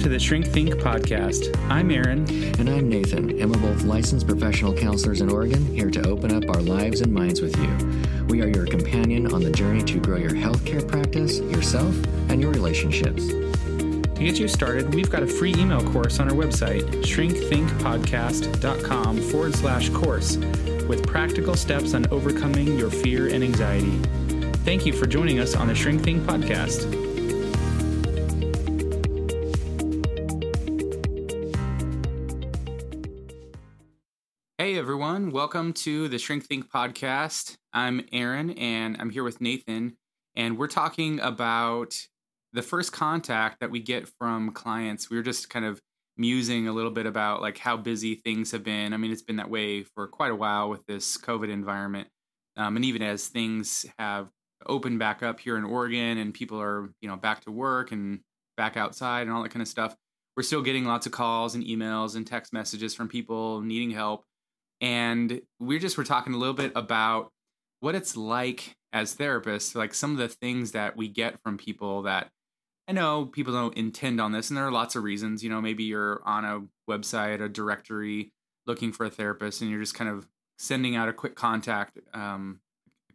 to the Shrink Think podcast. I'm Aaron. And I'm Nathan, and we're both licensed professional counselors in Oregon, here to open up our lives and minds with you. We are your companion on the journey to grow your healthcare practice, yourself, and your relationships. To get you started, we've got a free email course on our website, shrinkthinkpodcast.com forward slash course, with practical steps on overcoming your fear and anxiety. Thank you for joining us on the Shrink Think podcast. Welcome to the Shrink Think podcast. I'm Aaron and I'm here with Nathan, and we're talking about the first contact that we get from clients. We were just kind of musing a little bit about like how busy things have been. I mean, it's been that way for quite a while with this COVID environment. Um, and even as things have opened back up here in Oregon and people are, you know, back to work and back outside and all that kind of stuff, we're still getting lots of calls and emails and text messages from people needing help and we just were talking a little bit about what it's like as therapists, like some of the things that we get from people that I know people don't intend on this, and there are lots of reasons. You know, maybe you're on a website, a directory, looking for a therapist, and you're just kind of sending out a quick contact um,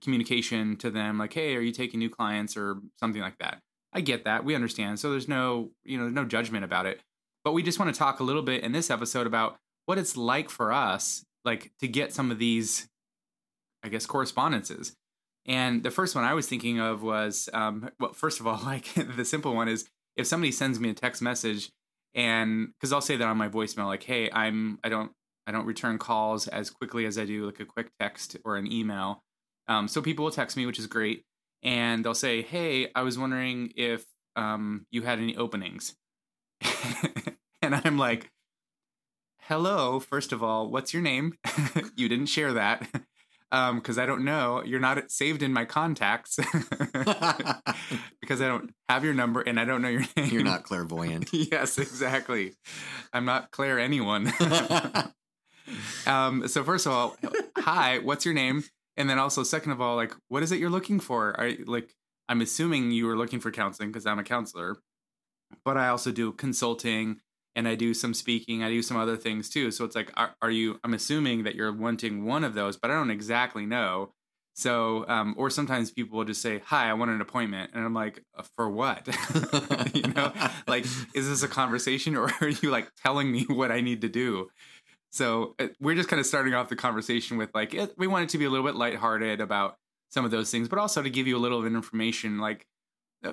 communication to them, like, "Hey, are you taking new clients?" or something like that. I get that. We understand. So there's no, you know, no judgment about it. But we just want to talk a little bit in this episode about what it's like for us like to get some of these i guess correspondences. And the first one i was thinking of was um, well first of all like the simple one is if somebody sends me a text message and because i'll say that on my voicemail like hey i'm i don't i don't return calls as quickly as i do like a quick text or an email. Um, so people will text me which is great. And they'll say hey i was wondering if um, you had any openings. And i'm like hello, first of all, what's your name? you didn't share that because um, I don't know. You're not saved in my contacts because I don't have your number and I don't know your name. You're not clairvoyant. yes, exactly. I'm not Claire anyone. um, so first of all, hi, what's your name? And then also, second of all, like, what is it you're looking for? I like, I'm assuming you were looking for counseling because I'm a counselor, but I also do consulting and I do some speaking. I do some other things too. So it's like, are, are, you? I'm assuming that you're wanting one of those, but I don't exactly know. So, um, or sometimes people will just say, "Hi, I want an appointment," and I'm like, uh, "For what?" you know, like, is this a conversation, or are you like telling me what I need to do? So uh, we're just kind of starting off the conversation with like, we want it to be a little bit lighthearted about some of those things, but also to give you a little bit of information, like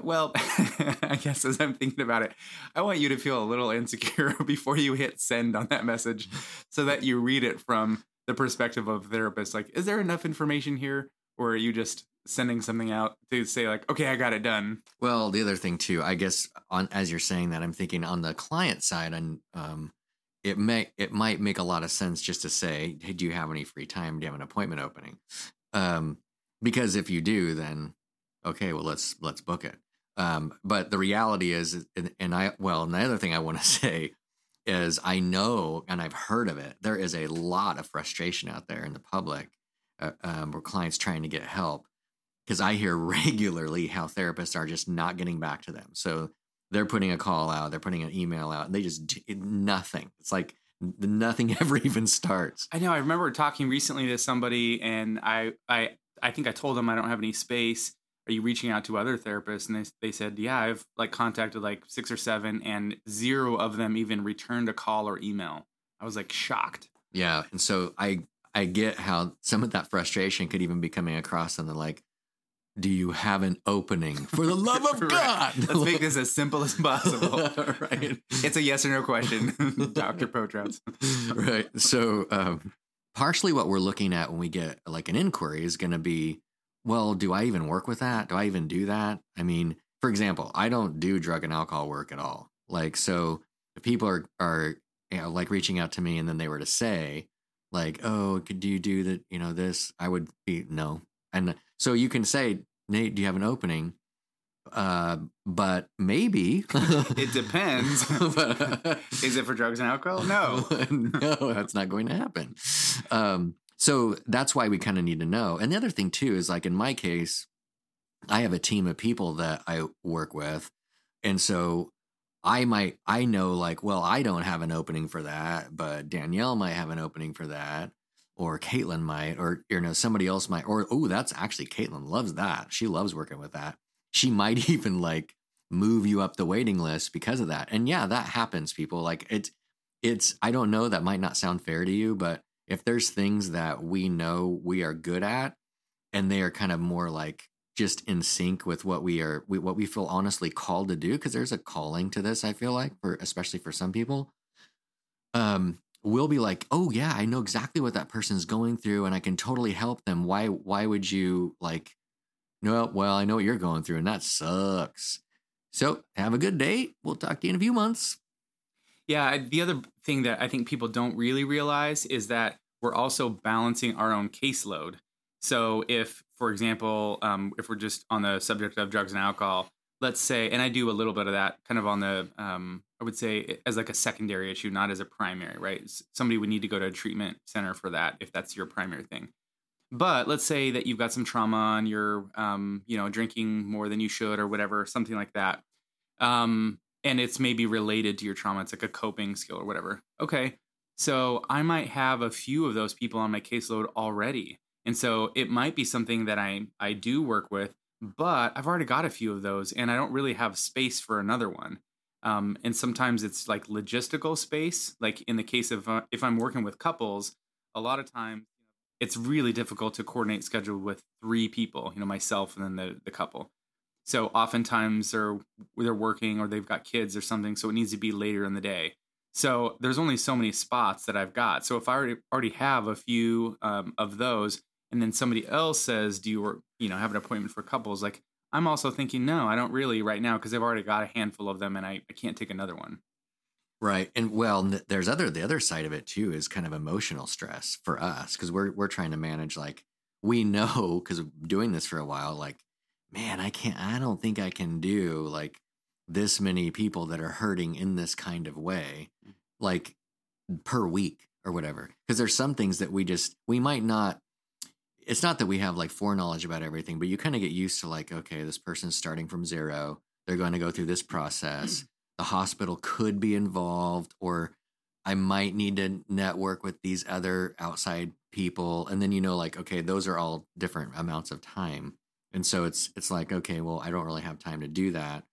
well, I guess as I'm thinking about it, I want you to feel a little insecure before you hit send on that message so that you read it from the perspective of a therapist. Like, is there enough information here? Or are you just sending something out to say like, okay, I got it done? Well, the other thing too, I guess on as you're saying that, I'm thinking on the client side, and um, it may it might make a lot of sense just to say, hey, do you have any free time? Do you have an appointment opening? Um, because if you do, then okay, well let's let's book it. Um, but the reality is, and I well, and the other thing I want to say is I know and I've heard of it. There is a lot of frustration out there in the public uh, um, where clients trying to get help because I hear regularly how therapists are just not getting back to them. So they're putting a call out, they're putting an email out, and they just nothing. It's like nothing ever even starts. I know. I remember talking recently to somebody, and I I I think I told them I don't have any space are you reaching out to other therapists? And they, they said yeah i've like contacted like six or seven and zero of them even returned a call or email. I was like shocked. Yeah and so i i get how some of that frustration could even be coming across and they're like do you have an opening for the love of god? Let's make this as simple as possible. Right. It's a yes or no question dr potrouts right. So um partially what we're looking at when we get like an inquiry is going to be well, do I even work with that? Do I even do that? I mean, for example, I don't do drug and alcohol work at all. Like, so if people are, are, you know, like reaching out to me and then they were to say, like, oh, could you do that, you know, this, I would be, no. And so you can say, Nate, do you have an opening? Uh, but maybe it depends. Is it for drugs and alcohol? No, no, that's not going to happen. Um, so that's why we kind of need to know. And the other thing too is like in my case, I have a team of people that I work with. And so I might I know like, well, I don't have an opening for that, but Danielle might have an opening for that, or Caitlin might, or you know, somebody else might, or oh, that's actually Caitlin loves that. She loves working with that. She might even like move you up the waiting list because of that. And yeah, that happens, people. Like it's it's I don't know, that might not sound fair to you, but if there's things that we know we are good at and they are kind of more like just in sync with what we are we, what we feel honestly called to do because there's a calling to this i feel like for especially for some people um we'll be like oh yeah i know exactly what that person's going through and i can totally help them. Why why would you like no well i know what you're going through and that sucks. So have a good day. We'll talk to you in a few months. Yeah the other thing that i think people don't really realize is that we're also balancing our own caseload so if for example, um, if we're just on the subject of drugs and alcohol, let's say, and I do a little bit of that kind of on the, um, I would say as like a secondary issue, not as a primary, right? Somebody would need to go to a treatment center for that if that's your primary thing. But let's say that you've got some trauma and you're, um, you know, drinking more than you should or whatever, something like that. Um, and it's maybe related to your trauma. It's like a coping skill or whatever. Okay. So I might have a few of those people on my caseload already. And so it might be something that I I do work with, but I've already got a few of those, and I don't really have space for another one. Um, and sometimes it's like logistical space. Like in the case of uh, if I'm working with couples, a lot of times it's really difficult to coordinate schedule with three people. You know, myself and then the the couple. So oftentimes they're they're working or they've got kids or something, so it needs to be later in the day. So there's only so many spots that I've got. So if I already have a few um, of those, and then somebody else says, "Do you you know have an appointment for couples?" Like I'm also thinking, no, I don't really right now because I've already got a handful of them, and I, I can't take another one. Right, and well, there's other the other side of it too is kind of emotional stress for us because we're we're trying to manage like we know because doing this for a while, like man, I can't, I don't think I can do like this many people that are hurting in this kind of way, mm. like per week or whatever. Because there's some things that we just we might not it's not that we have like foreknowledge about everything, but you kind of get used to like, okay, this person's starting from zero. They're going to go through this process. The hospital could be involved, or I might need to network with these other outside people. And then you know, like, okay, those are all different amounts of time. And so it's it's like, okay, well, I don't really have time to do that.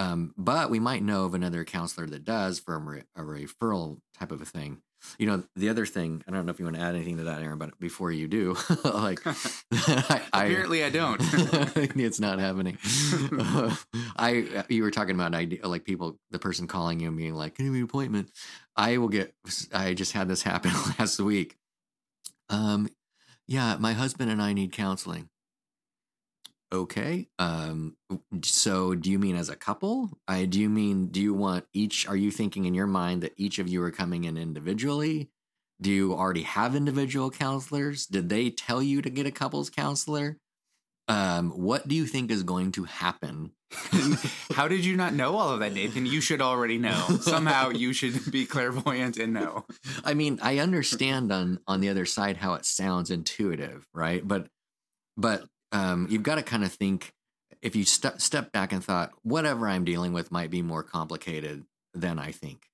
Um, but we might know of another counselor that does for a, re- a referral type of a thing. You know, the other thing, I don't know if you want to add anything to that, Aaron, but before you do, like, I, apparently I don't. it's not happening. Uh, I, you were talking about idea, like people, the person calling you and being like, "Can you an appointment?" I will get. I just had this happen last week. Um, yeah, my husband and I need counseling. Okay. Um, so do you mean as a couple? I do you mean do you want each are you thinking in your mind that each of you are coming in individually? Do you already have individual counselors? Did they tell you to get a couples counselor? Um, what do you think is going to happen? How did you not know all of that, Nathan? You should already know. Somehow you should be clairvoyant and know. I mean, I understand on on the other side how it sounds intuitive, right? But but um, you've got to kind of think if you st- step back and thought whatever I'm dealing with might be more complicated than I think,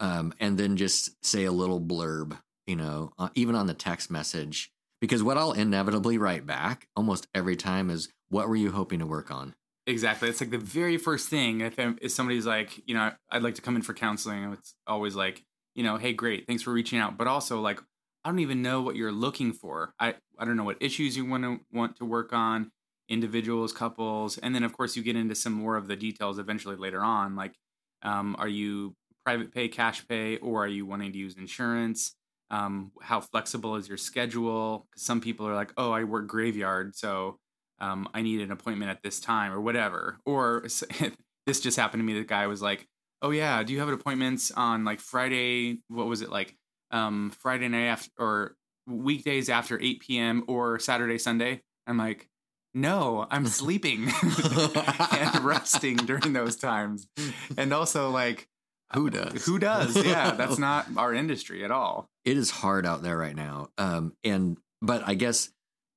um, and then just say a little blurb, you know, uh, even on the text message, because what I'll inevitably write back almost every time is, "What were you hoping to work on?" Exactly. It's like the very first thing. If, if somebody's like, you know, I'd like to come in for counseling, it's always like, you know, hey, great, thanks for reaching out, but also like, I don't even know what you're looking for. I, I don't know what issues you want to want to work on, individuals, couples, and then of course you get into some more of the details eventually later on. Like, um, are you private pay, cash pay, or are you wanting to use insurance? Um, how flexible is your schedule? Because some people are like, oh, I work graveyard, so um, I need an appointment at this time or whatever. Or this just happened to me. The guy was like, oh yeah, do you have appointments on like Friday? What was it like? Um, Friday night after or weekdays after 8 p.m. or Saturday, Sunday. I'm like, no, I'm sleeping and resting during those times. And also, like, who does? Who does? Yeah, that's not our industry at all. It is hard out there right now. Um, and, but I guess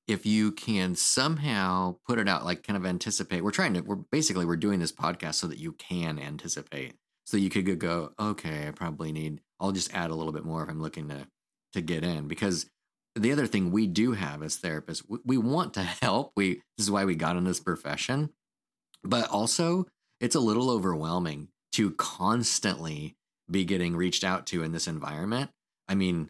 if you can somehow put it out, like kind of anticipate, we're trying to, we're basically, we're doing this podcast so that you can anticipate So you could go, okay, I probably need. I'll just add a little bit more if I'm looking to to get in because the other thing we do have as therapists, we, we want to help. We this is why we got in this profession, but also it's a little overwhelming to constantly be getting reached out to in this environment. I mean,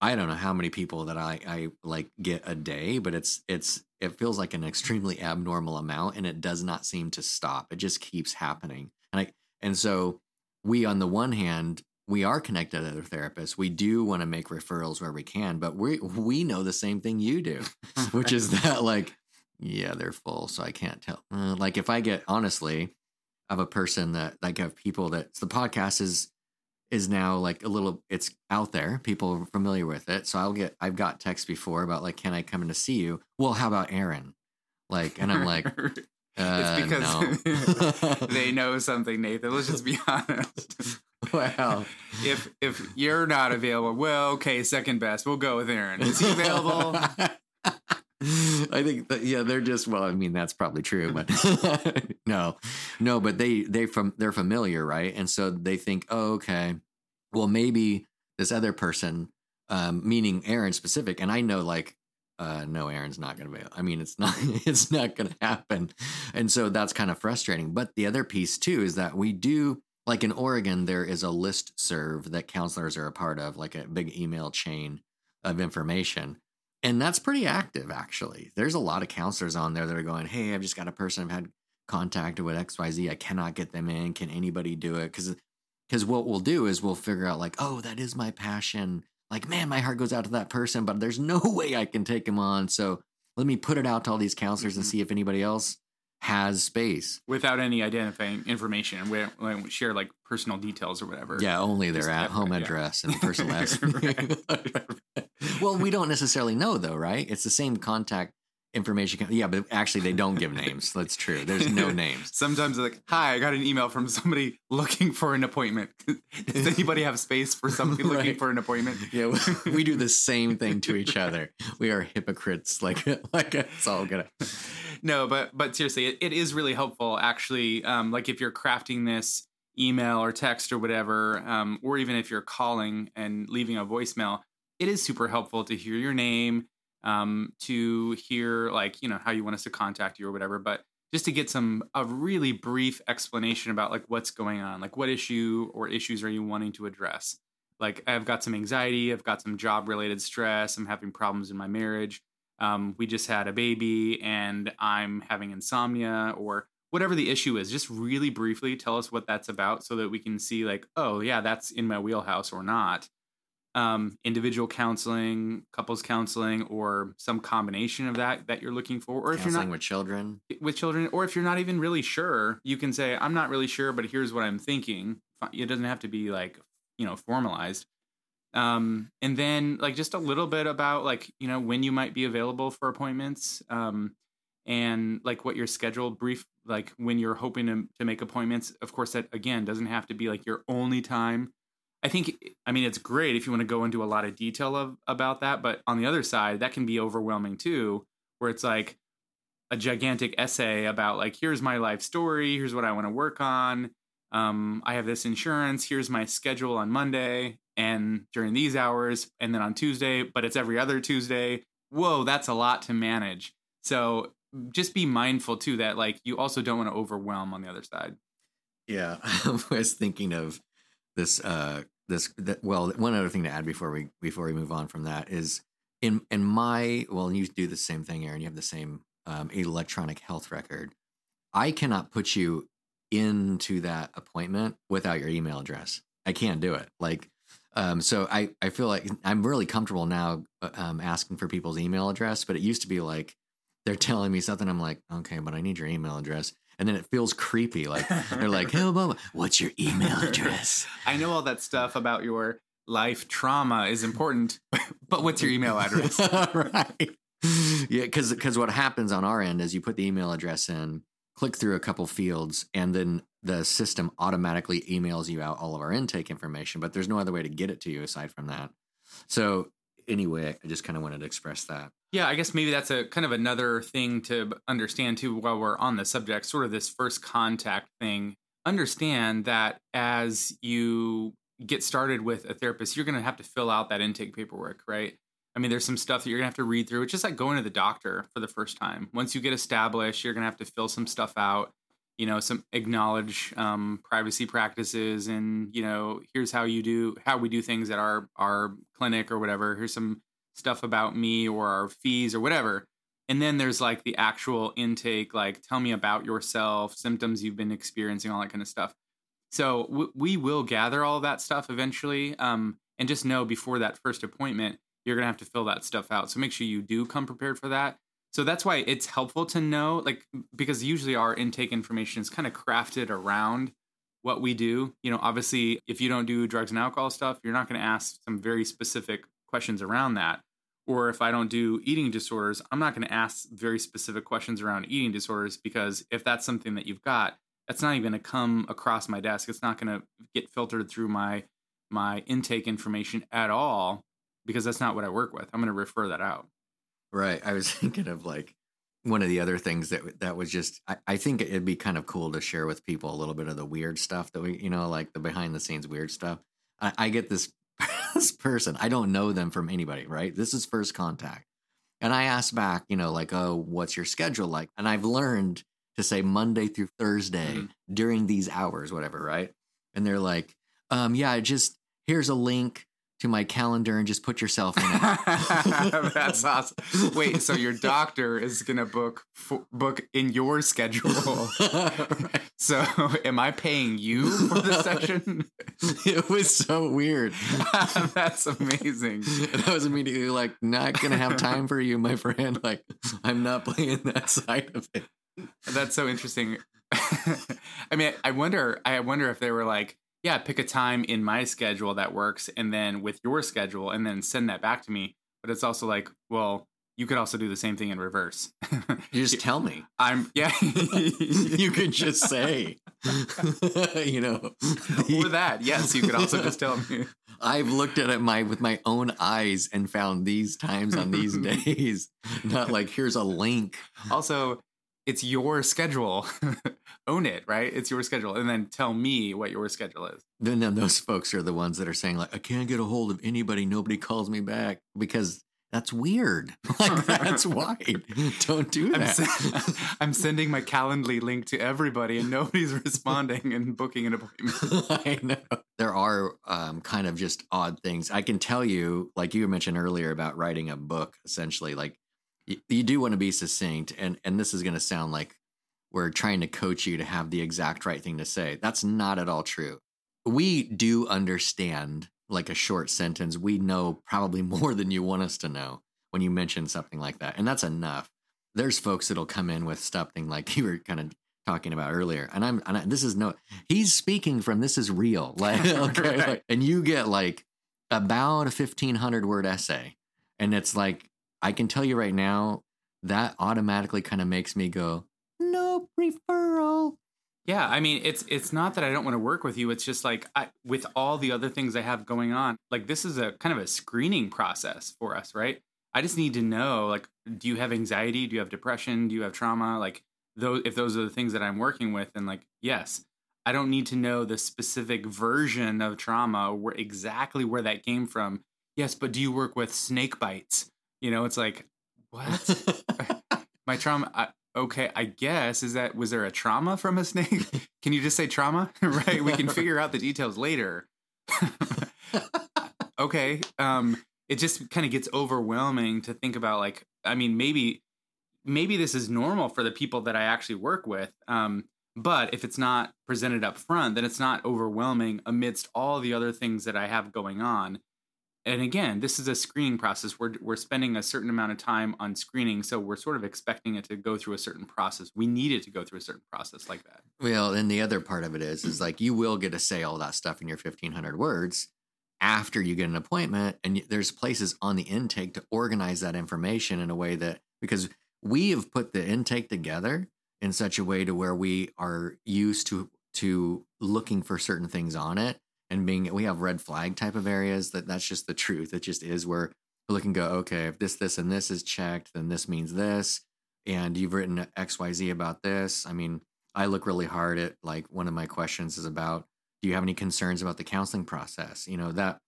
I don't know how many people that I, I like get a day, but it's it's it feels like an extremely abnormal amount and it does not seem to stop. It just keeps happening. And I and so we on the one hand, we are connected to other therapists. We do want to make referrals where we can, but we we know the same thing you do, which is that like, yeah, they're full, so I can't tell. Uh, like if I get honestly, of a person that like have people that the podcast is is now like a little it's out there people are familiar with it so i'll get i've got texts before about like can i come in to see you well how about aaron like and i'm like uh, it's because no. they know something, Nathan. Let's just be honest. Well If if you're not available, well, okay, second best. We'll go with Aaron. Is he available? I think that, yeah, they're just well. I mean, that's probably true, but no, no. But they they from they're familiar, right? And so they think, oh, okay, well, maybe this other person, um, meaning Aaron specific, and I know like, uh, no, Aaron's not going to be. I mean, it's not it's not going to happen, and so that's kind of frustrating. But the other piece too is that we do like in Oregon, there is a list serve that counselors are a part of, like a big email chain of information. And that's pretty active, actually. There's a lot of counselors on there that are going, Hey, I've just got a person I've had contact with XYZ. I cannot get them in. Can anybody do it? Because because what we'll do is we'll figure out, like, oh, that is my passion. Like, man, my heart goes out to that person, but there's no way I can take him on. So let me put it out to all these counselors and Mhm. see if anybody else has space. Without any identifying information, and we don't, we don't share like personal details or whatever. Yeah, only their at home yeah. address and first and last name. well, we don't necessarily know though, right? It's the same contact information. Yeah, but actually they don't give names. That's true. There's no names. Sometimes like, "Hi, I got an email from somebody looking for an appointment. Does anybody have space for somebody looking for an appointment?" Yeah, we- we do the same thing to each other. We are hypocrites. Like, like it's all gonna. no, but but seriously, it, it is really helpful. Actually, um, like if you're crafting this email or text or whatever, um, or even if you're calling and leaving a voicemail, it is super helpful to hear your name, um, to hear like you know how you want us to contact you or whatever. But just to get some a really brief explanation about like what's going on, like what issue or issues are you wanting to address. Like I've got some anxiety, I've got some job related stress, I'm having problems in my marriage um, we just had a baby and I'm having insomnia or whatever the issue is, just really briefly tell us what that's about so that we can see, like, oh, yeah, that's in my wheelhouse or not. Um, individual counseling, couples counseling, or some combination of that that you're looking for. Or if you're not with children. with children, or if you're not even really sure, you can say, I'm not really sure, but here's what I'm thinking. It doesn't have to be like, you know, formalized. Um, and then like just a little bit about like, you know, when you might be available for appointments. Um, and like what your schedule brief, like when you're hoping to, to make appointments. Of course, that again doesn't have to be like your only time. I think, I mean, it's great if you want to go into a lot of detail of about that, but on the other side, that can be overwhelming too, where it's like, a gigantic essay about like here's my life story here's what i want to work on um, i have this insurance here's my schedule on monday and during these hours and then on tuesday but it's every other tuesday whoa that's a lot to manage so just be mindful too that like you also don't want to overwhelm on the other side Yeah, I was thinking of this. Uh, this that, well, one other thing to add before we before we move on from that is in in my well, you do the same thing, Aaron. You have the same um, electronic health record. I cannot put you into that appointment without your email address. I can't do it. Like, um, so I I feel like I'm really comfortable now uh, um, asking for people's email address, but it used to be like they're telling me something. I'm like, okay, but I need your email address. And then it feels creepy. Like they're like, hey, Obama, what's your email address? i know all that stuff about your life trauma is important but what's your email address right. Yeah, because because what happens on our end is you put the email address in, click through a couple fields, and then the system automatically emails you out all of our intake information. But there's no other way to get it to you aside from that. So anyway, I just kind of wanted to express that. Yeah, I guess maybe that's a kind of another thing to understand too while we're on the subject, sort of this first contact thing. understand that as you get started with a therapist, you're going to have to fill out that intake paperwork, right? I mean, there's some stuff that you're going to have to read through. It's just like going to the doctor for the first time. Once you get established, you're going to have to fill some stuff out, you know, some acknowledge um, privacy practices and, you know, here's how you do, how we do things at our, our clinic or whatever. Here's some stuff about me or our fees or whatever. And then there's like the actual intake, like tell me about yourself, symptoms you've been experiencing, all that kind of stuff. So w- we will gather all that stuff eventually. Um, and just know before that first appointment, you're going to have to fill that stuff out. So make sure you do come prepared for that. So that's why it's helpful to know, like, because usually our intake information is kind of crafted around what we do. You know, obviously, if you don't do drugs and alcohol stuff, you're not going to ask some very specific questions around that. Or if I don't do eating disorders, I'm not going to ask very specific questions around eating disorders because if that's something that you've got, that's not even going to come across my desk. It's not going to get filtered through my my intake information at all because that's not what I work with. I'm going to refer that out. Right. I was thinking of like one of the other things that that was just I, I think it'd be kind of cool to share with people a little bit of the weird stuff that we you know like the behind the scenes weird stuff. I, I get this this person I don't know them from anybody. Right. This is first contact, and I ask back, you know, like, oh, what's your schedule like? And I've learned to say Monday through Thursday mm-hmm. during these hours, whatever. Right. And they're like, um, yeah, just here's a link to my calendar and just put yourself in it. That's awesome. Wait, so your doctor is gonna book book in your schedule? right. So, am I paying you for the session? it was so weird. That's amazing. And I was immediately like, not gonna have time for you, my friend. Like, I'm not playing that side of it. That's so interesting. I mean, I wonder. I wonder if they were like yeah, pick a time in my schedule that works and then with your schedule and then send that back to me. But it's also like, well, you could also do the same thing in reverse. you just tell me. I'm yeah. you could just say, you know, or that. Yes, you could also just tell me. I've looked at it my with my own eyes and found these times on these days. Not like here's a link. Also, it's your schedule. Own it, right? It's your schedule. And then tell me what your schedule is. Then, then those folks are the ones that are saying, like, I can't get a hold of anybody. Nobody calls me back because that's weird. Like, that's why. Don't do that. I'm, se- I'm, sending my Calendly link to everybody and nobody's responding and booking an appointment. I know. There are um, kind of just odd things. I can tell you, like you mentioned earlier about writing a book, essentially, like you, you do want to be succinct and and this is going to sound like we're trying to coach you to have the exact right thing to say. That's not at all true. We do understand like a short sentence. We know probably more than you want us to know when you mention something like that and that's enough. There's folks that'll come in with stuff something like you were kind of talking about earlier and i'm and I, this is no he's speaking from this is real like okay right. like, and you get like about a 1500 word essay and it's like I can tell you right now, that automatically kind of makes me go, no referral. Yeah, I mean, it's it's not that I don't want to work with you. It's just like I, with all the other things I have going on, like this is a kind of a screening process for us, right? I just need to know, like, do you have anxiety? Do you have depression? Do you have trauma? Like, those if those are the things that I'm working with, and like, yes, I don't need to know the specific version of trauma, where exactly where that came from. Yes, but do you work with snake bites? You know, it's like, what? My trauma. I, okay, I guess is that was there a trauma from a snake? Can you just say trauma? right? We can figure out the details later. okay. Um, it just kind of gets overwhelming to think about. Like, I mean, maybe maybe this is normal for the people that I actually work with. Um, but if it's not presented up front, then it's not overwhelming amidst all the other things that I have going on and again, this is a screening process. We're we're spending a certain amount of time on screening, so we're sort of expecting it to go through a certain process. We need it to go through a certain process like that. Well, and the other part of it is is like you will get to say all that stuff in your fifteen hundred words after you get an appointment, and there's places on the intake to organize that information in a way that because we have put the intake together in such a way to where we are used to to looking for certain things on it and being we have red flag type of areas that that's just the truth it just is where we look and go okay if this this and this is checked then this means this and you've written xyz about this i mean I look really hard at like one of my questions is about do you have any concerns about the counseling process? You know, that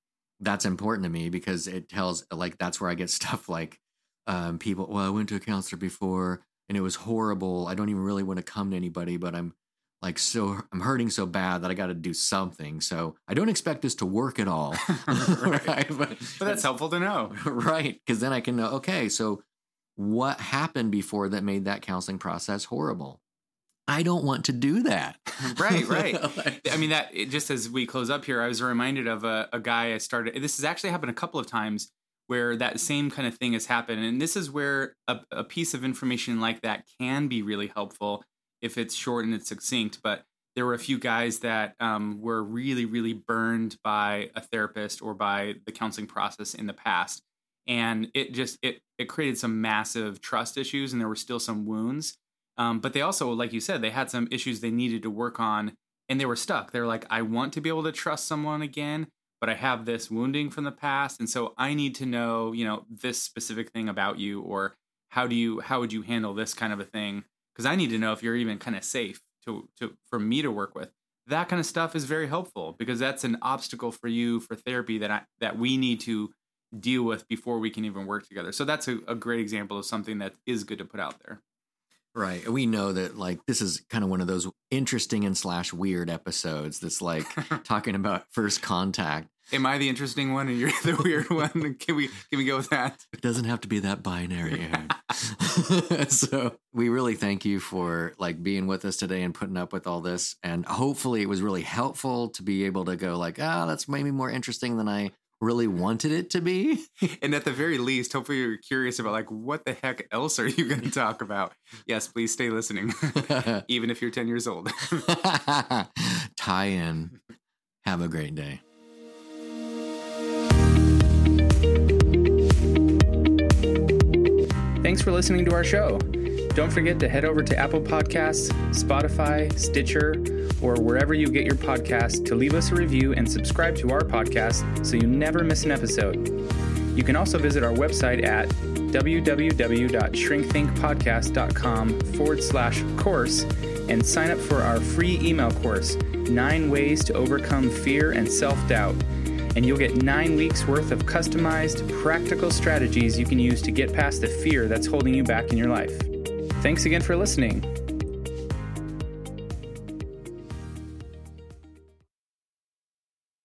that's important to me because it tells like that's where I get stuff like um, people, well, I went to a counselor before and it was horrible. I don't even really want to come to anybody, but I'm like so I'm hurting so bad that I got to do something. So I don't expect this to work at all. right. right? But, but that's helpful to know. Right. Because then I can know, okay, so what happened before that made that counseling process horrible? I don't want to do that. right, right. I mean, that just as we close up here, I was reminded of a, a guy I started. This has actually happened a couple of times where that same kind of thing has happened. And this is where a, a piece of information like that can be really helpful if it's short and it's succinct. But there were a few guys that um, were really, really burned by a therapist or by the counseling process in the past, and it just it it created some massive trust issues, and there were still some wounds. Um, but they also, like you said, they had some issues they needed to work on, and they were stuck. They're like, I want to be able to trust someone again, but I have this wounding from the past, and so I need to know, you know, this specific thing about you, or how do you how would you handle this kind of a thing? Because I need to know if you're even kind of safe to to for me to work with. That kind of stuff is very helpful because that's an obstacle for you for therapy that I that we need to deal with before we can even work together. So that's a, a great example of something that is good to put out there. Right. And we know that like this is kind of one of those interesting and slash weird episodes that's like talking about first contact Am I the interesting one and you're the weird one? Can we can we go with that? It doesn't have to be that binary. so we really thank you for like being with us today and putting up with all this. And hopefully it was really helpful to be able to go like, ah, oh, that's maybe more interesting than I really wanted it to be. and at the very least, hopefully you're curious about like what the heck else are you going to talk about? Yes, please stay listening, even if you're 10 years old. Tie in. Have a great day. Thanks for listening to our show. Don't forget to head over to Apple Podcasts, Spotify, Stitcher, or wherever you get your podcasts to leave us a review and subscribe to our podcast so you never miss an episode. You can also visit our website at www.shrinkthinkpodcast.com forward slash course and sign up for our free email course, Nine Ways to Overcome Fear and Self Doubt and you'll get nine weeks worth of customized, practical strategies you can use to get past the fear that's holding you back in your life. Thanks again for listening.